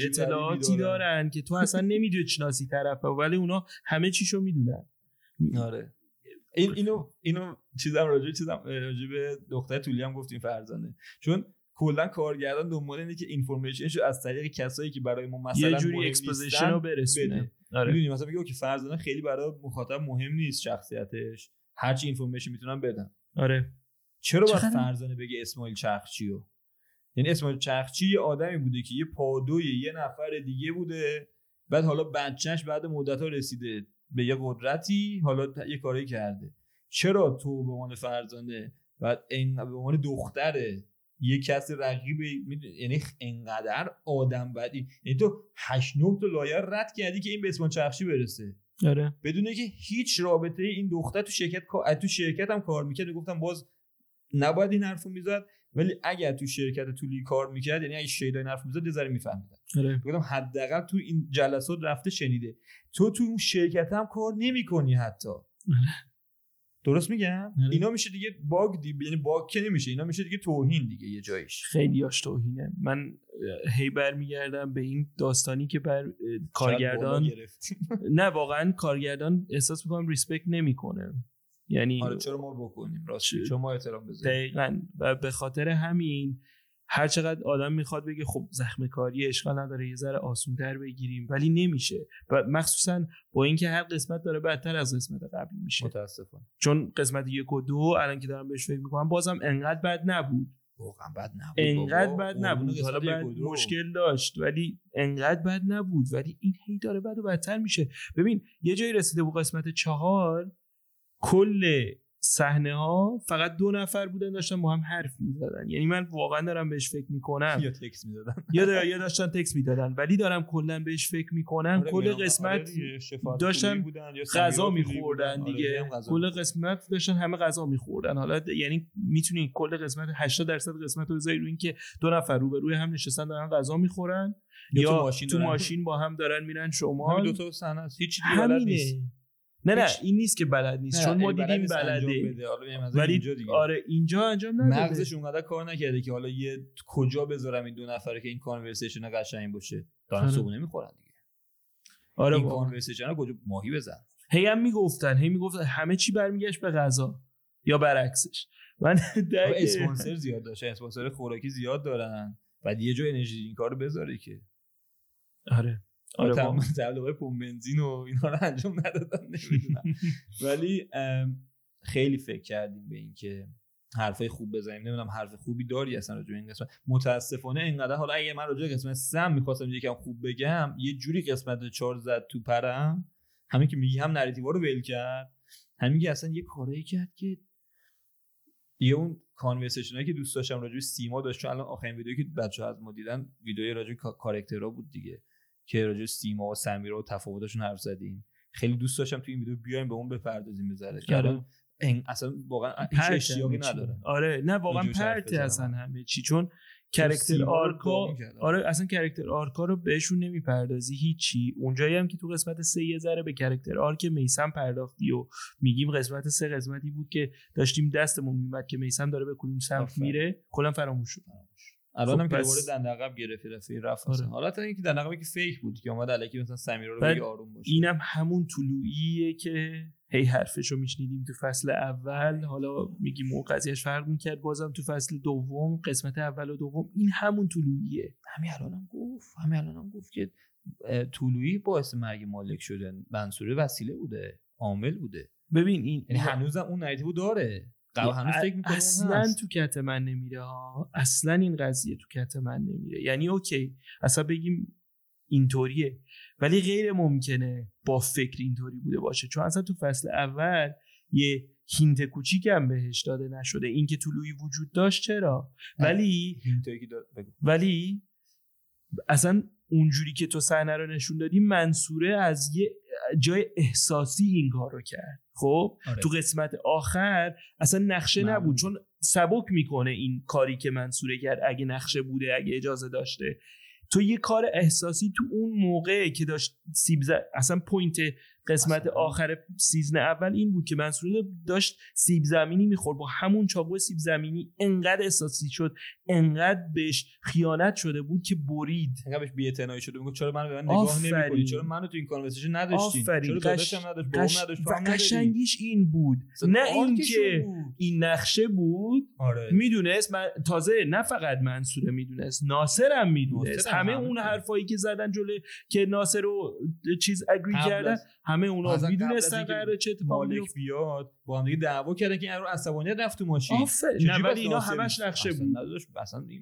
اطلاعاتی دارن. دارن که تو اصلا نمی‌دونی شناسی طرفه ولی اونا همه چیشو می‌دونن آره این اینو اینو چیزم راجع چیزم راجع به دختر طلوعی هم گفتیم فرزانه چون کلا کارگردان دنبال اینه که information شو از طریق کسایی که برای ما مثلا یه جوری exposition رو برسونه. آره. می‌دونی؟ مثلا میگه که فرزانه خیلی برای مخاطب مهم نیست شخصیتش. هرچی information می‌تونن بدن آره. چرا باید فرزانه بگه اسماعیل چرخچیو یعنی اسماعیل چرخچی یه آدمی بوده که یه پادوی یه نفر دیگه بوده. بعد حالا بچهش بعد مدت ها رسیده به یه قدرتی حالا ت- یه کاری کرده. چرا تو به عنوان فرزانه بعد این به عنوان دختره یه کسی رقیب یعنی انقدر آدم بدی. یعنی تو 8 9 تا لایه رد کردی که این به اسماعیل چرخچی برسه. آره. بدون که هیچ رابطه این دختر تو شرکت کار تو شرکت هم کار می‌کرد. گفتم باز نباید این حرفو می‌زد ولی اگر تو شرکت طولی کار می‌کرد یعنی اگه شیدا این حرف می‌زد یه ذره میفهمیدن آره. گفتم حداقل تو این جلسات رفته شنیده. تو تو اون شرکت هم کار نمی‌کنی حتی. درست میگم؟ آره. اینا میشه دیگه باگ دی... یعنی باگ که نمیشه اینا میشه دیگه توهین دیگه یه جایش. خیلی هاش توهینه. من هی برمیگردم به این داستانی که بر کارگردان. نه واقعا کارگردان احساس می‌کنم ریسپکت نمی‌کنه. یعنی آره چرا ما بکنیم؟ راست چرا ما احترام بذاریم. دقیقا. و به خاطر همین هر چقدر آدم می‌خواد بگه خب زخم کاری اشکال نداره یه ذره آسونتر بگیریم ولی نمیشه. و مخصوصا با اینکه هر قسمت داره بدتر از قسمت قبلی میشه. متاسفانه. چون قسمت یک و دو الان که دارم بهش فکر می‌کنم بازم انقدر بد نبود. واقعا بد نبود انقدر. بد نبود. حالا بعد. مشکل داشت ولی انقدر بد نبود. ولی این هی داره بد و بدتر میشه. ببین یه جایی رسیده بود قسمت چهار کل صحنه ها فقط دو نفر بودن داشتن با هم حرف می‌زدن. یعنی من واقعا دارم بهش فکر می‌کنم. یا تکس می‌دادن. یا دا- یا داشتن تکس می‌دادن. ولی دارم کلا بهش فکر می‌کنم. آره، کل. آره قسمت داشتن غذا میخوردن. آره، دیگه غذا کل قسمت داشتن همه غذا میخوردن. حالا یعنی می‌تونی کل قسمت 80 درصد قسمت رو بذاری روی اینکه دو نفر روبروی هم نشستن دارن غذا می‌خورن یا یا تو ماشین تو دارن. ماشین با هم دارن میرن همین شمال. دو تا صحنه هیچ دیگه نیست. نه نه این نیست که بلد نیست نه، چون ما بلد دیدیم. بلده ولی اینجا دیگه. آره اینجا انجام نداده. مغزش اونقدر کار نکرده که حالا یه کجا بذارم این دو نفره که این کانورسیشن قشنگ باشه. دارن آره. صبحونه می‌خورن دیگه. آره این. کانورسیشن کجا ماهی بزن. هی هم می‌گفتن هی می‌گفتن همه چی برمیگشت به غذا یا برعکسش. من درک اسپانسر زیاد داشته اسپانسر خوراکی زیاد دارن. بعد یه جا انرژی این کارو بذاره که. آره. آره تمام واقعا. تبلیغات پمپ بنزین و اینا رو انجام ندادن نمی‌دونم. ولی خیلی فکر کردیم به اینکه حرفای خوب بزنیم. نمی‌دونم حرف خوبی داری اصلا راجع این قسمت. متاسفانه اینقدر حالا اگه من راجع قسمت سم می‌خواستم یکم خوب بگم یه جوری قسمت چهار زد تو پرم. همین که میگی هم نراتیوا رو ول کرد. همین که اصلا یه کارایی کرد که یه اون conversation هایی که دوست داشتم راجع سیما داشت. چون الان آخرین ویدیویی که بچه از ما دیدن ویدیوی راجع کاراکترها بود دیگه. که راجع سیما و سمیرا و تفاوتشون حرف زدیم خیلی دوست داشتم تو این ویدیو بیایم به اون بپردازیم بذاره که آره. اصلا واقعا اشتیاقی. نداره آره نه واقعا پرت. اصلا همه چی چون character arc ا. آره اصلا character arc ا رو بهشون نمی‌پردازی هیچی اونجایی هم که تو قسمت سه یه ذره به کرکتر آرک میسم پرداختی و میگیم قسمت سه قسمتی بود که داشتیم دستمون میومد که میسم داره به کدوم سمت. میره کلا فراموش شد الان خب هم که دوباره دند عقب گرفت رفیق رفت آره. حالا تا اینکه دند عقبی که فیک بود که اومد الکی مثلا سمیرا رو بگه آروم باشه. اینم همون طلوعیه که هی حرفشو میشنیدیم تو فصل اول. حالا میگیم اون قضیهش فرق می‌کرد. بازم تو فصل دوم قسمت اول و دوم این همون طلوعیه. همین الانم گفت. همین الانم گفت که اه، طلوعی باعث مرگ مالک شده. منصوره وسیله بوده. عامل بوده. ببین این یعنی هنوزم اون narrative داره. قبل هنوز فکر می‌کنه اصلا هست؟ تو کت من نمیره ها. اصلا این قضیه تو کت من نمیره. یعنی okay اصلا بگیم اینطوریه. ولی غیر ممکنه با فکر اینطوری بوده باشه. چون اصلا تو فصل اول یه hint کوچیکم بهش داده نشده. اینکه طلوعی وجود داشت چرا؟ ولی. ولی اصلا اونجوری که تو صحنه رو نشون دادی منصوره از یه جای احساسی این کار رو کرد. خب؟ آره. تو قسمت آخر اصلا نقشه. نبود. چون سبک می‌کنه این کاری که منصوره کرد. اگه نقشه بوده اگه اجازه داشته. تو یه کار احساسی تو اون موقع که داشت سیب ز... اصلا point قسمت اصلا. آخر season اول این بود که منصوره داشت سیب زمینی می‌خورد با همون چاقو سیب زمینی انقدر احساسی شد انقدر بهش خیانت شده بود که برید انقدر بهش بی‌اعتنایی شده میگه چرا منو به من نگاه. نمی‌کنی چرا منو تو این کانورسیشن نداشتین. چرا داداشم نداشت بابام نداشت؟ قشنگیش این بود نه اینکه. این نقشه بود آره می‌دونست من تازه نه فقط منصوره می‌دونست ناصر هم می‌دونست همه اون. حرفایی که زدن جلوی که ناصر رو چیز اگری کردن همه اونا می‌دونستن قراره چه اتفاقی مالک. بیاد با هم دیگه دعوا کردن که این رو عصبانیت رفت تو ماشین. نه ولی اینا همش نقشه بود.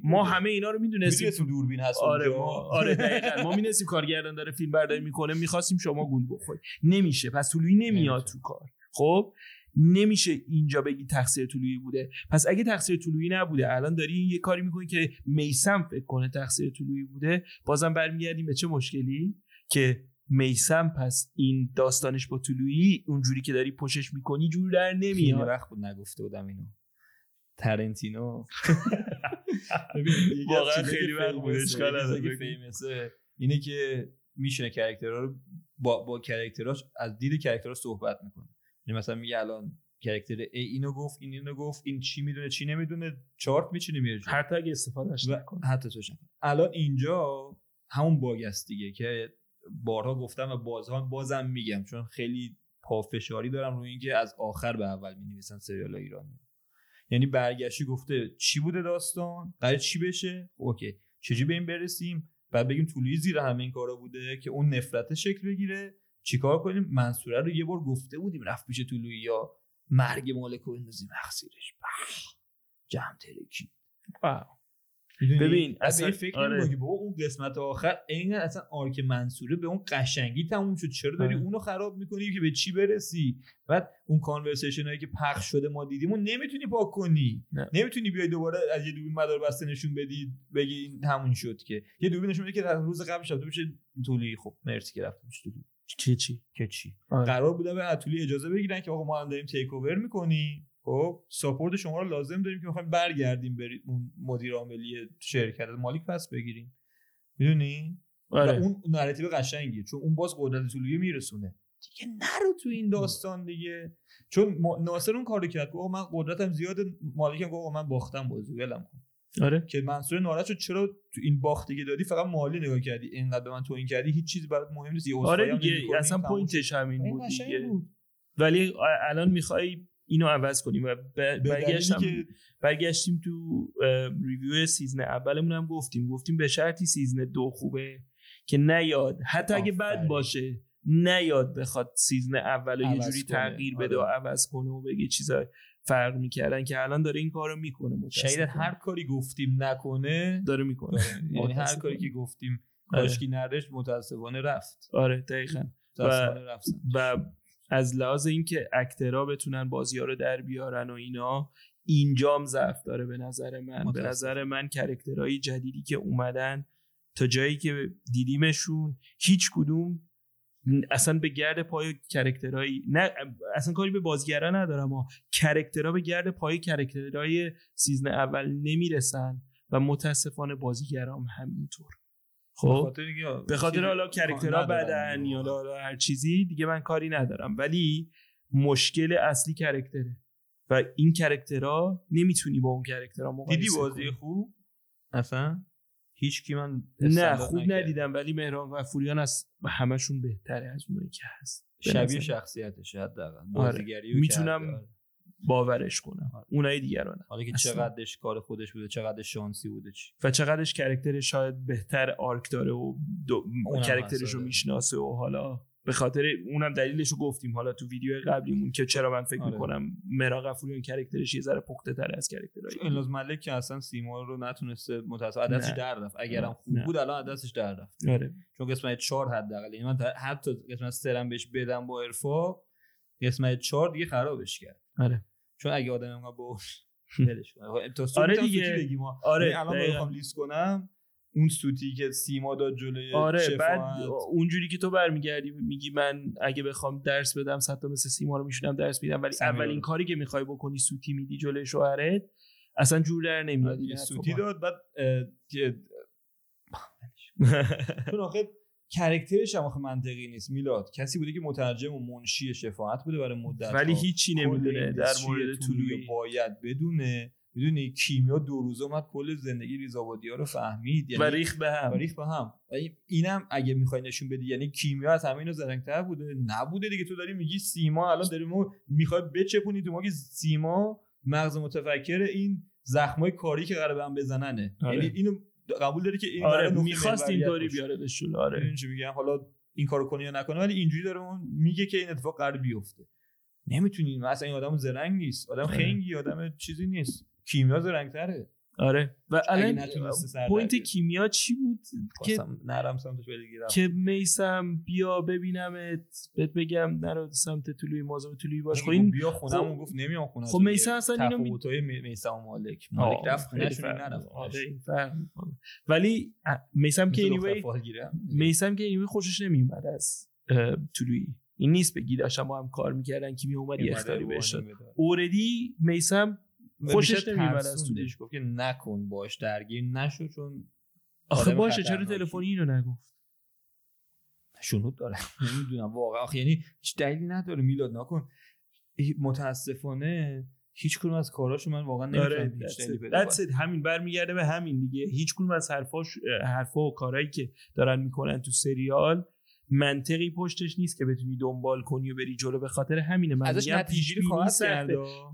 ما. همه اینا رو می‌دونستیم می‌دونستیم دوربین هست آره. ما آره دقیقاً. ما می‌دونستیم کارگردان داره فیلم برداری می‌کنه می‌خواستیم شما گول بخورید. نمیشه. پس طلوعی نمیاد. تو کار. خب؟ نمیشه اینجا بگی تقصیر طلوعی بوده. پس اگه تقصیر طلوعی نبوده الان داری یه کاری می‌کنی که میسم فکر کنه تقصیر طلوعی بوده بازم برمیگردیم به چه مشکلی؟ که میسم پس این داستانش با طلوعی اونجوری که داری پشش می‌کنی جور در خیلی نمیاد وقت بود نگفته بودم اینو. تارانتینو. واقعا خیلی وقت بود، اشکال نداره، اینه. که میشینه character ها رو با با character اش از دید character ها صحبت می‌کنه. یعنی مثلا میگه الان character A اینو گفت این اینو گفت این چی می‌دونه چی نمی‌دونه چارت میچینه میره. حتی اگه استفادهش نکنه. حتی توش نکنه. الان اینجا همون bug است دیگه که بارها گفتم و بازها بازم میگم چون خیلی پافشاری دارم روی اینکه از آخر به اول می نویسن سریال ایرانی. یعنی برگشتی گفته چی بوده داستان؟ قرار چی بشه؟ okay. چجوری به این برسیم؟ بعد بگیم طلوعی زیر همه این کارا بوده که اون نفرت شکل بگیره. چیکار کنیم؟ منصوره رو یه بار گفته بودیم رفت پیش طلوعی یا مرگ مالک رو بندازیم. مخصیرش جمع ترکی؟ ببین، به اصلا- این فکر آره. بابا اون قسمت آخر عین اصلا arc منصوره به اون قشنگی تموم شد. چرا داری آره. اونو خراب می‌کنی که به چی برسی؟ بعد اون conversation هایی که پخش شده ما دیدیم اون نمی‌تونی پاک کنی. نه. نمی‌تونی بیای دوباره از یه دوربین مدار بسته نشون بدی بگی این همون شد که. یه دوربین نشون بده که از روز قبل شب بشه طلوعی. خب مرسی که رفتم طلوعی. چی چی؟ که چی؟ آره. قرار بوده به از طلوعی اجازه بگیرن که آقا ما هم داریم take over می‌کنیم. خب support شما رو لازم داریم که می‌خوایم برگردیم برید اون مدیر عاملی شرکت مالک پس بگیریم. می‌دونی؟ آره. و اون narrative قشنگیه چون اون باز قدرت طلوعی میرسونه. دیگه نرو تو این داستان دیگه. چون ناصر اون کارو کرد گفت من قدرتم زیاده مالکم گفت من باختم بازی ولم کن. آره. که منصور ناراحت شد چرا تو این باختی که دادی؟ فقط مالی نگاه کردی. اینقدر به من توهین کردی هیچ چیزی برات مهم نیست. آره دیگه اصلا point ش همین این بود دیگه. بود. ولی الان می‌خوای اینو عوض کنیم و برگشتم برگشتیم تو review season اولمون هم گفتیم گفتیم به شرطی season دو خوبه که نیاد حتی اگه بد. باشه نیاد بخواد season اول یه جوری. تغییر بده و آره. عوض کنه و بگه چیزا فرق می‌کردن که الان داره این کارو می‌کنه شاید. هر کاری گفتیم نکنه داره می‌کنه یعنی هر. کاری که گفتیم آره. کاشکی نرش متاسفانه رفت آره دقیقا رفتن و از لحاظ اینکه actor ها بتونن بازی ها رو در بیارن و اینا اینجام ضعف داره به نظر من. به متاسفم. نظر من character های جدیدی که اومدن تا جایی که دیدیمشون هیچ کدوم اصلا به گرد پای character هایی نه اصلا کاری به بازیگرا ندارم ها. character ها به گرد پای character های season اول نمی‌رسن و متاسفانه بازیگرام همینطور. به خب به خاطر حالا character ها. بدن یا حالا هر چیزی دیگه من کاری ندارم ولی مشکل اصلی character ه و این character ها نمی‌تونی با اون character ها مقایسه دیدی بازی. خوب اصلا هیچ کی من نه خوب نکرد. ندیدم ولی مهران غفوریان از همشون بهتره از اونایی که هست شبیه. شخصیتش حداقل آره. می‌تونم باورش کنم آره. اونایی دیگران حالا که اصلا. چقدرش کار خودش بوده چقدرش شانسی بوده چی و چقدرش character شاید بهتر arc داره و دو... character ش رو. می‌شناسه و حالا به خاطر اونم دلیلش رو گفتیم حالا تو ویدیو قبلیمون که چرا من فکر آره. می‌کنم مهران غفوریان character ش یه ذره پخته تر از character های الناز ملک که اصلا سیما رو نتونسته دستش نه. در رفت اگرم خوب نه. بود الان از دستش در رفت آره چون قسمت 4 حداقل یعنی من حتی قسمت 3 هم بهش بدم با ارفا قسمت 4 دیگه خرابش کرد آره چون اگه آدم انقدر با ولش سوتی آره دیگه. سوتی بگیم ها. آره، یعنی الان. بخوام لیست کنم اون سوتی که سیما داد جلوی آره شفاعت. بعد اونجوری که تو برمیگردی میگی من اگه بخوام درس بدم صد تا مثل سیما رو میشونم درس میدم ولی اولین. کاری که می‌خوای بکنی سوتی میدی جلوی شوهرت اصلا جور در نمیاد آره، حرفا سوتی با. داد بعد چون آخه کرکترش هم آخه منطقی نیست میلاد. کسی بوده که مترجم و منشی شفاعت بوده برای مدت ولی هیچی نمی‌دونه در مورد طلوعی باید بدونه. می‌دونی کیمیا دو روزه اومد کل زندگی ریزابادی ها رو فهمید. و یعنی ریخ به هم. و ریخت به هم. اینم اگه می‌خوای نشون بدی یعنی کیمیا از همه اینا زرنگتر بوده. نبوده دیگه. تو داری میگی سیما الان داری ما می‌خوای بچپونی تو ما که سیما. مغز متفکر این زخمای کاری که قراره به هم بزننه. آره. یعنی اینو قبول داری که این آره می‌خواست اینطوری. بیاردش جلو آره. چی میگم؟ حالا این کارو کنی یا نکنه ولی اینجوری داره اون میگه که این اتفاق قرار بیفته. نمی‌تونی مثلا این آدم زرنگ نیست آدم آره. خنگی آدم چیزی نیست. کیمیا زرنگتره. آره. و الان point. کیمیا چی بود؟ که نرم سمتش ولی گیرم که میسم بیا ببینمت بهت بگم نرو سمت طلوعی مواظب طلوعی باش. خب این بیا خونمون خب- گفت نمیام خونه خب میثم اصلا اینو می- تفاوتای می- میثم و مالک. مالک آه، رفت خیلی خونه‌شون نرفت. آره. ولی میسم که anyway میسم که anyway خوشش نمیومد از طلوعی. این نیست بگی داشتن با هم کار می‌کردن کی می اومد یه اختاری بهش داد اوردی میسم خوشش نمیومد از طلوعی گفت که نکن باش درگیر نشو چون آخه باشه چرا. تلفنی اینو نگفت؟ شنود داره. نمی‌دونم. واقعا آخه یعنی هیچ دلیلی نداره. میلاد نکن. متاسفانه هیچ کدوم از کاراشو من واقعا آره هیچ کنم. it. همین برمیگرده به همین دیگه. هیچ کدوم از حرفاش حرفا و کارهایی که دارن می‌کنن تو سریال منطقی پشتش نیست که بتونی دنبال کنی و بری جلو. به خاطر همینه. من ازش نتیجه خواهد. کرد.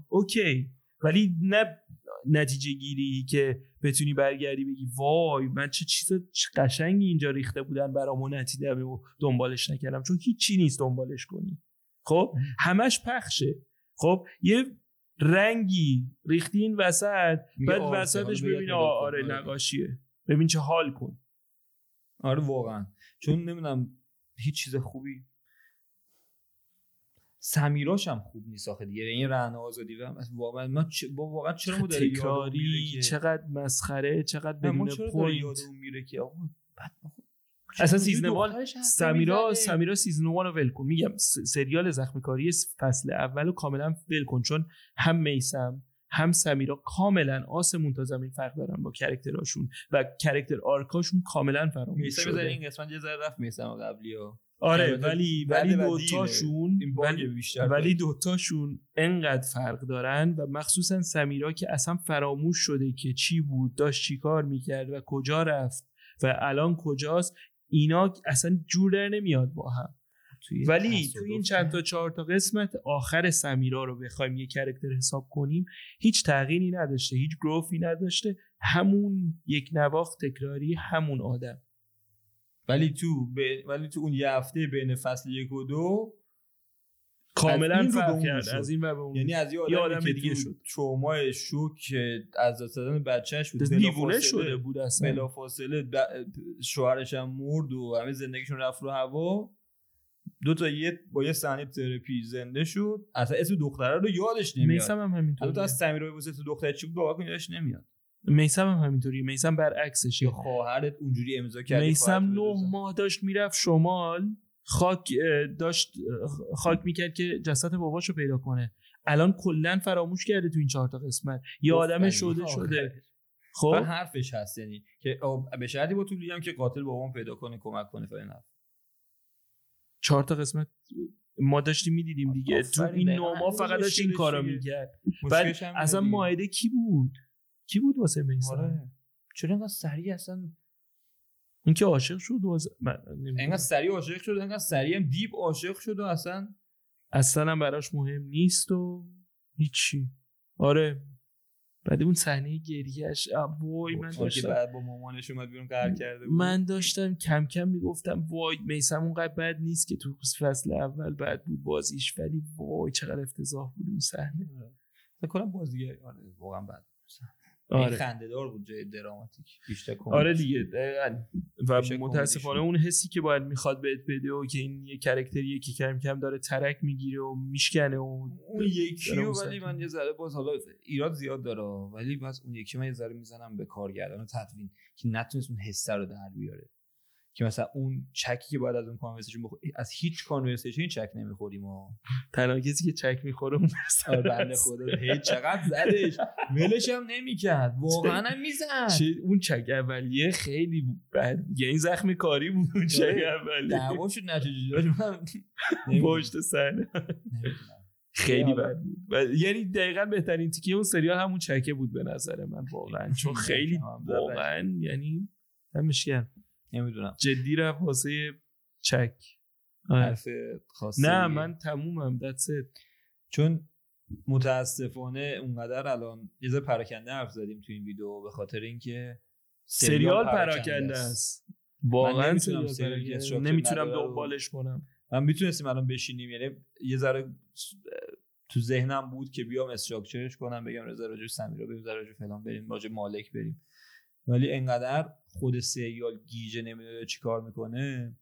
اوکی. ولی نه نتیجه گیری که بتونی برگردی بگی وای من چه چیز قشنگی اینجا ریخته بودن برامو ندیدم و دنبالش نکردم. چون هیچی نیست دنبالش کنی. خب؟ همش پخشه. خب؟ یه رنگی ریختی این وسط بعد وسطش ببین. آره آره. نقاشیه. ببین چه حال کن. آره واقعا. چون نمی‌دونم هیچ چیز خوبی سمیراش هم خوب نیست آخه دیگه. این رهن آزادی واقعا ما با- واقعا چرا ما داره تکراری چقدر مسخره چقدر بدون پوینت میره که؟ آقا بعد اصلا چجوری سیزن وان دخترش حرف سمیرا؟ سمیرا سیزن وان رو ول کن. میگم سریال زخم کاری فصل اول رو کاملا ول کن. چون هم میسم هم سمیرا کاملا آسمون تا زمین فرق دارن با کرکتراشون و کرکتر آرکاشون کاملا فراموش میسم بذار شده. این قسمت یه ذره رفت میسم قبلی ها آره ولی ولی و دوتاشون این باگ ولی, ولی دوتاشون انقدر فرق دارن و مخصوصا سمیرا که اصلا فراموش شده که چی بود داشت چی کار می‌کرد و کجا رفت و الان کجاست اینا اصلا جور در نمیاد با هم. توی ولی تو این چند تا چهار تا قسمت آخر سمیرا رو بخوایم یه کرکتر حساب کنیم هیچ تغییری نداشته هیچ گروفی نداشته همون یک نواخت تکراری همون آدم. ولی تو ب... ولی تو اون یه هفته بین فصل یک و دو کاملا فرق کرد. از این و به اون یعنی از یه آدم که دیگه شد. ترومای شوک از دست دادن بچهش بود. دیوونه شده بود اصلا. بلافاصله ب- شوهرش هم مرد و همه زندگیشون رفت رو هوا. دو تا یه با یه صحنه ترپی زنده شد. اصلا اسم دختره رو یادش نمیاد. میسم هم همینطوری البته از سمیرای واسه تو دختر چی بود؟ واقعا یادش نمیاد. میسم هم همینطوریه میسم برعکسشه یا خواهرت اونجوری امضا کردی میسم نه. ماه داشت می‌رفت شمال خاک داشت خاک می‌کرد که جسد باباشو پیدا کنه الان کلا فراموش کرده تو این چهار تا قسمت یه آدم. شده. شده خب حرفش هست یعنی که به شرطی با هم که قاتل بابام پیدا کنه کمک کنه حرف. چهار تا قسمت ما داشتیم می‌دیدیم دیگه تو این ماه فقط داشت این کارا. می‌کرد بعد اصلا. ماهده کی بود کی بود واسه میسم؟ آره. چرا اینقدر سریع اصلا؟ اون که عاشق شد واز... من. اینقدر سریع عاشق شد اینقدر سریع هم دیپ عاشق شد و اصلا اصلا براش مهم نیست و هیچی. آره. بعد اون صحنه گریهش وای من داشتم بعد با مامانش اومد بیرون قهر کرده بود. من داشتم کم کم می‌گفتم وای میسم اونقدر بد نیست که تو فصل اول بد بود بازیش ولی وای چقدر افتضاح بود اون صحنه. فکر کنم بازیگر آره واقعا بد آره. خنده دار بود جای دراماتیک. بیشتر. آره دیگه دقیقاً. و متاسفانه اون حسی که باید می‌خواد بهت بده و که این یه کرکتریه که کم کم داره ترک می‌گیره و میشکنه و اون یکی اون ولی من یه ذره باز حالا ایراد زیاد داره ولی باز اون یکی من یه ذره می‌زنم به کارگردان و تدوین که نتونست اون حسه رو در بیاره. که مثلا اون چکی که باید از اون کانورسیشن بخور از هیچ کانورسیشن چک نمی‌خوریم و تنها کسی که چک می‌خوره اون آره بنده خدا هی چقدر زدش ولش هم نمی‌کرد واقعا هم می‌زد چه اون چک اولیه خیلی بد. یعنی زخم کاری بود اون چک آره. اولیه دعوا شد نتیجه من. پشت نمی‌دونم. خیلی. بد بود یعنی دقیقا بهترین تیکه اون سریال همون چکه بود به نظر من واقعا چون خیلی. واقعا یعنی دمش گرم. نمی‌دونم. جدی رفت واسه چک. آره. حرف خاصی. نه من تمومم. That's it. چون متاسفانه اونقدر الان یه ذره پراکنده حرف زدیم تو این ویدیو به خاطر اینکه سریال پراکنده است. واقعا نمی‌تونم سریال نمی‌تونم دنبالش کنم. من می‌تونستیم الان بشینیم. یعنی یه ذره تو ذهنم بود که بیام استراکچرش کنم بگم رضا راجع به سمیرا بریم راجع فلان بریم راجع به مالک بریم. ولی انقدر خود سریال گیجه نمی‌دونه چیکار می‌کنه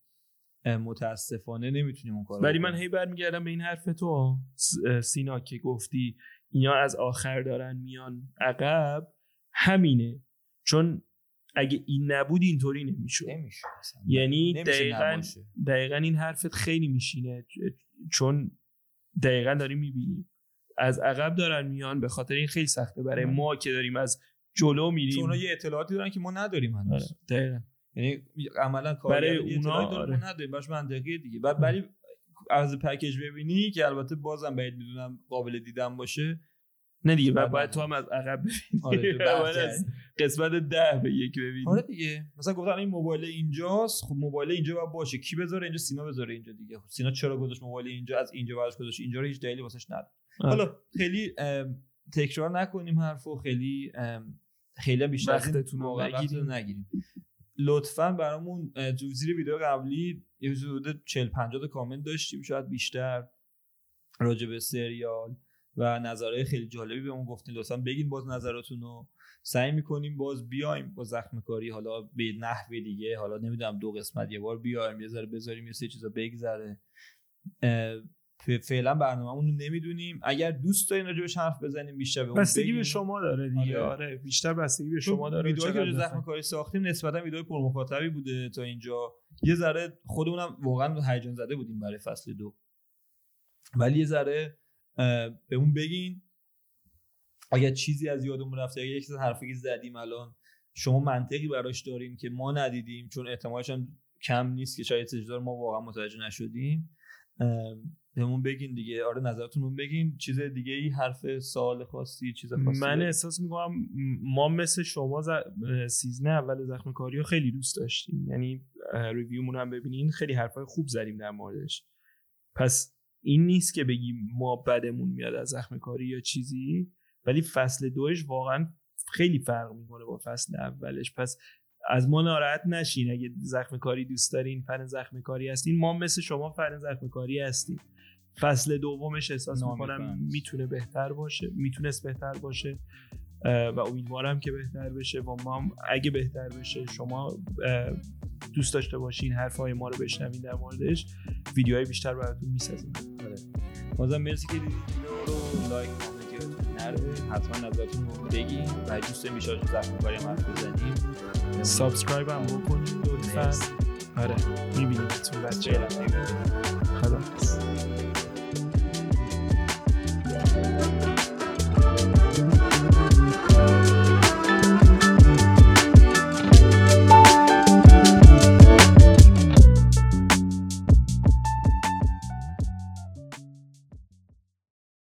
متاسفانه نمی‌تونیم اون کارو ولی من. هی برمیگردم به این حرف تو سینا که گفتی اینا از آخر دارن میان عقب همینه چون اگه این نبود اینطوری نمی‌شد نمیشه اصلا. یعنی نمیشه دقیقاً نباشه. دقیقا این حرفت خیلی میشینه چون دقیقا داریم می‌بینیم از عقب دارن میان به خاطر این خیلی سخته برای. ما که داریم از جلو میریم. چون یه اطلاعاتی دارن که ما نداریم هنوز. آره، دقیقاً. یعنی عملا کار برای اونا، آره. ما نداریم. باش منطقیه دیگه. بعد ولی از پکیج ببینی که البته بازم بعید می‌دونم قابل دیدن باشه. نه دیگه بعد باید. تو هم از عقب ببینی. آره، باید از. قسمت ده به یک ببینی. آره دیگه. مثلا گفتن این موبایل اینجاست. خب موبایل اینجا باید باشه. کی بذاره اینجا؟ سینا بذاره اینجا دیگه. خب سینا چرا گذاشت موبایل اینجا؟ از اینجا براش گذاشت اینجا رو هیچ دلیلی واسش نداره. آره. حالا خیلی تکرار نکنیم حرفو. خیلی خیلی بیشتر از وقتتون رو نگیریم. لطفا برامون تو زیر ویدیو قبلی یه حدود 40 50 تا کامنت داشتیم شاید بیشتر راجع به سریال و نظرهای خیلی جالبی بهمون گفتین. لطفا بگین باز نظراتون رو. سعی می‌کنیم باز بیایم با زخم کاری حالا به نحوه دیگه حالا نمی‌دونم دو قسمت یه بار بیایم یه ذره بذاریم یه سه چیزا بگذره. فعلا برنامه‌مون رو نمی‌دونیم اگر دوست دارین راجبش حرف بزنیم بیشتر به اون بستگی به. شما داره دیگه آره. آره بیشتر بستگی به شما داره ویدیوهایی که راجع زخم. کاری ساختیم نسبتا ویدیو پر مخاطبی بوده تا اینجا یه ذره خودمونم واقعا هیجان زده بودیم برای فصل دو ولی یه ذره به اون بگین اگر چیزی از یادمون رفته اگر یک حرفی زدیم الان شما منطقی براش دارین که ما ندیدیم چون احتمالش هم کم نیست که شاید چیزا ما واقعا متوجه نشدیم بهمون بگین دیگه. آره نظرتون رو بگین. چیز دیگه ای حرف سوال خاصی چیز خاصی من دارین؟ احساس می‌کنم ما مثل شما ز- season اول زخم کاری رو خیلی دوست داشتیم. یعنی review مون هم ببینین خیلی حرفای خوب زدیم در موردش. پس این نیست که بگیم ما بدمون میاد از زخم کاری یا چیزی ولی فصل دومش واقعا خیلی فرق می‌کنه با فصل اولش. پس از ما ناراحت نشین. اگه زخم کاری دوست دارین فن زخم کاری هستین ما مثل شما فن زخم کاری هستیم. فصل دومش احساس می‌کنم. می‌تونه بهتر باشه می‌تونست بهتر باشه و امیدوارم که بهتر بشه و ما اگه بهتر بشه شما دوست داشته باشین حرفهای ما رو بشنوین در موردش ویدیوهای بیشتر براتون می‌سازیم آره. بازم مرسی که دیدید ویدیو رو لایک یادتون نره حتما نظرتون رو بگین و دوست راجع به زخم کاری هم حرف بزنیم سابسکرایب هم بکنید لطفا. آره میبینیمتون بچه فعلا. خدا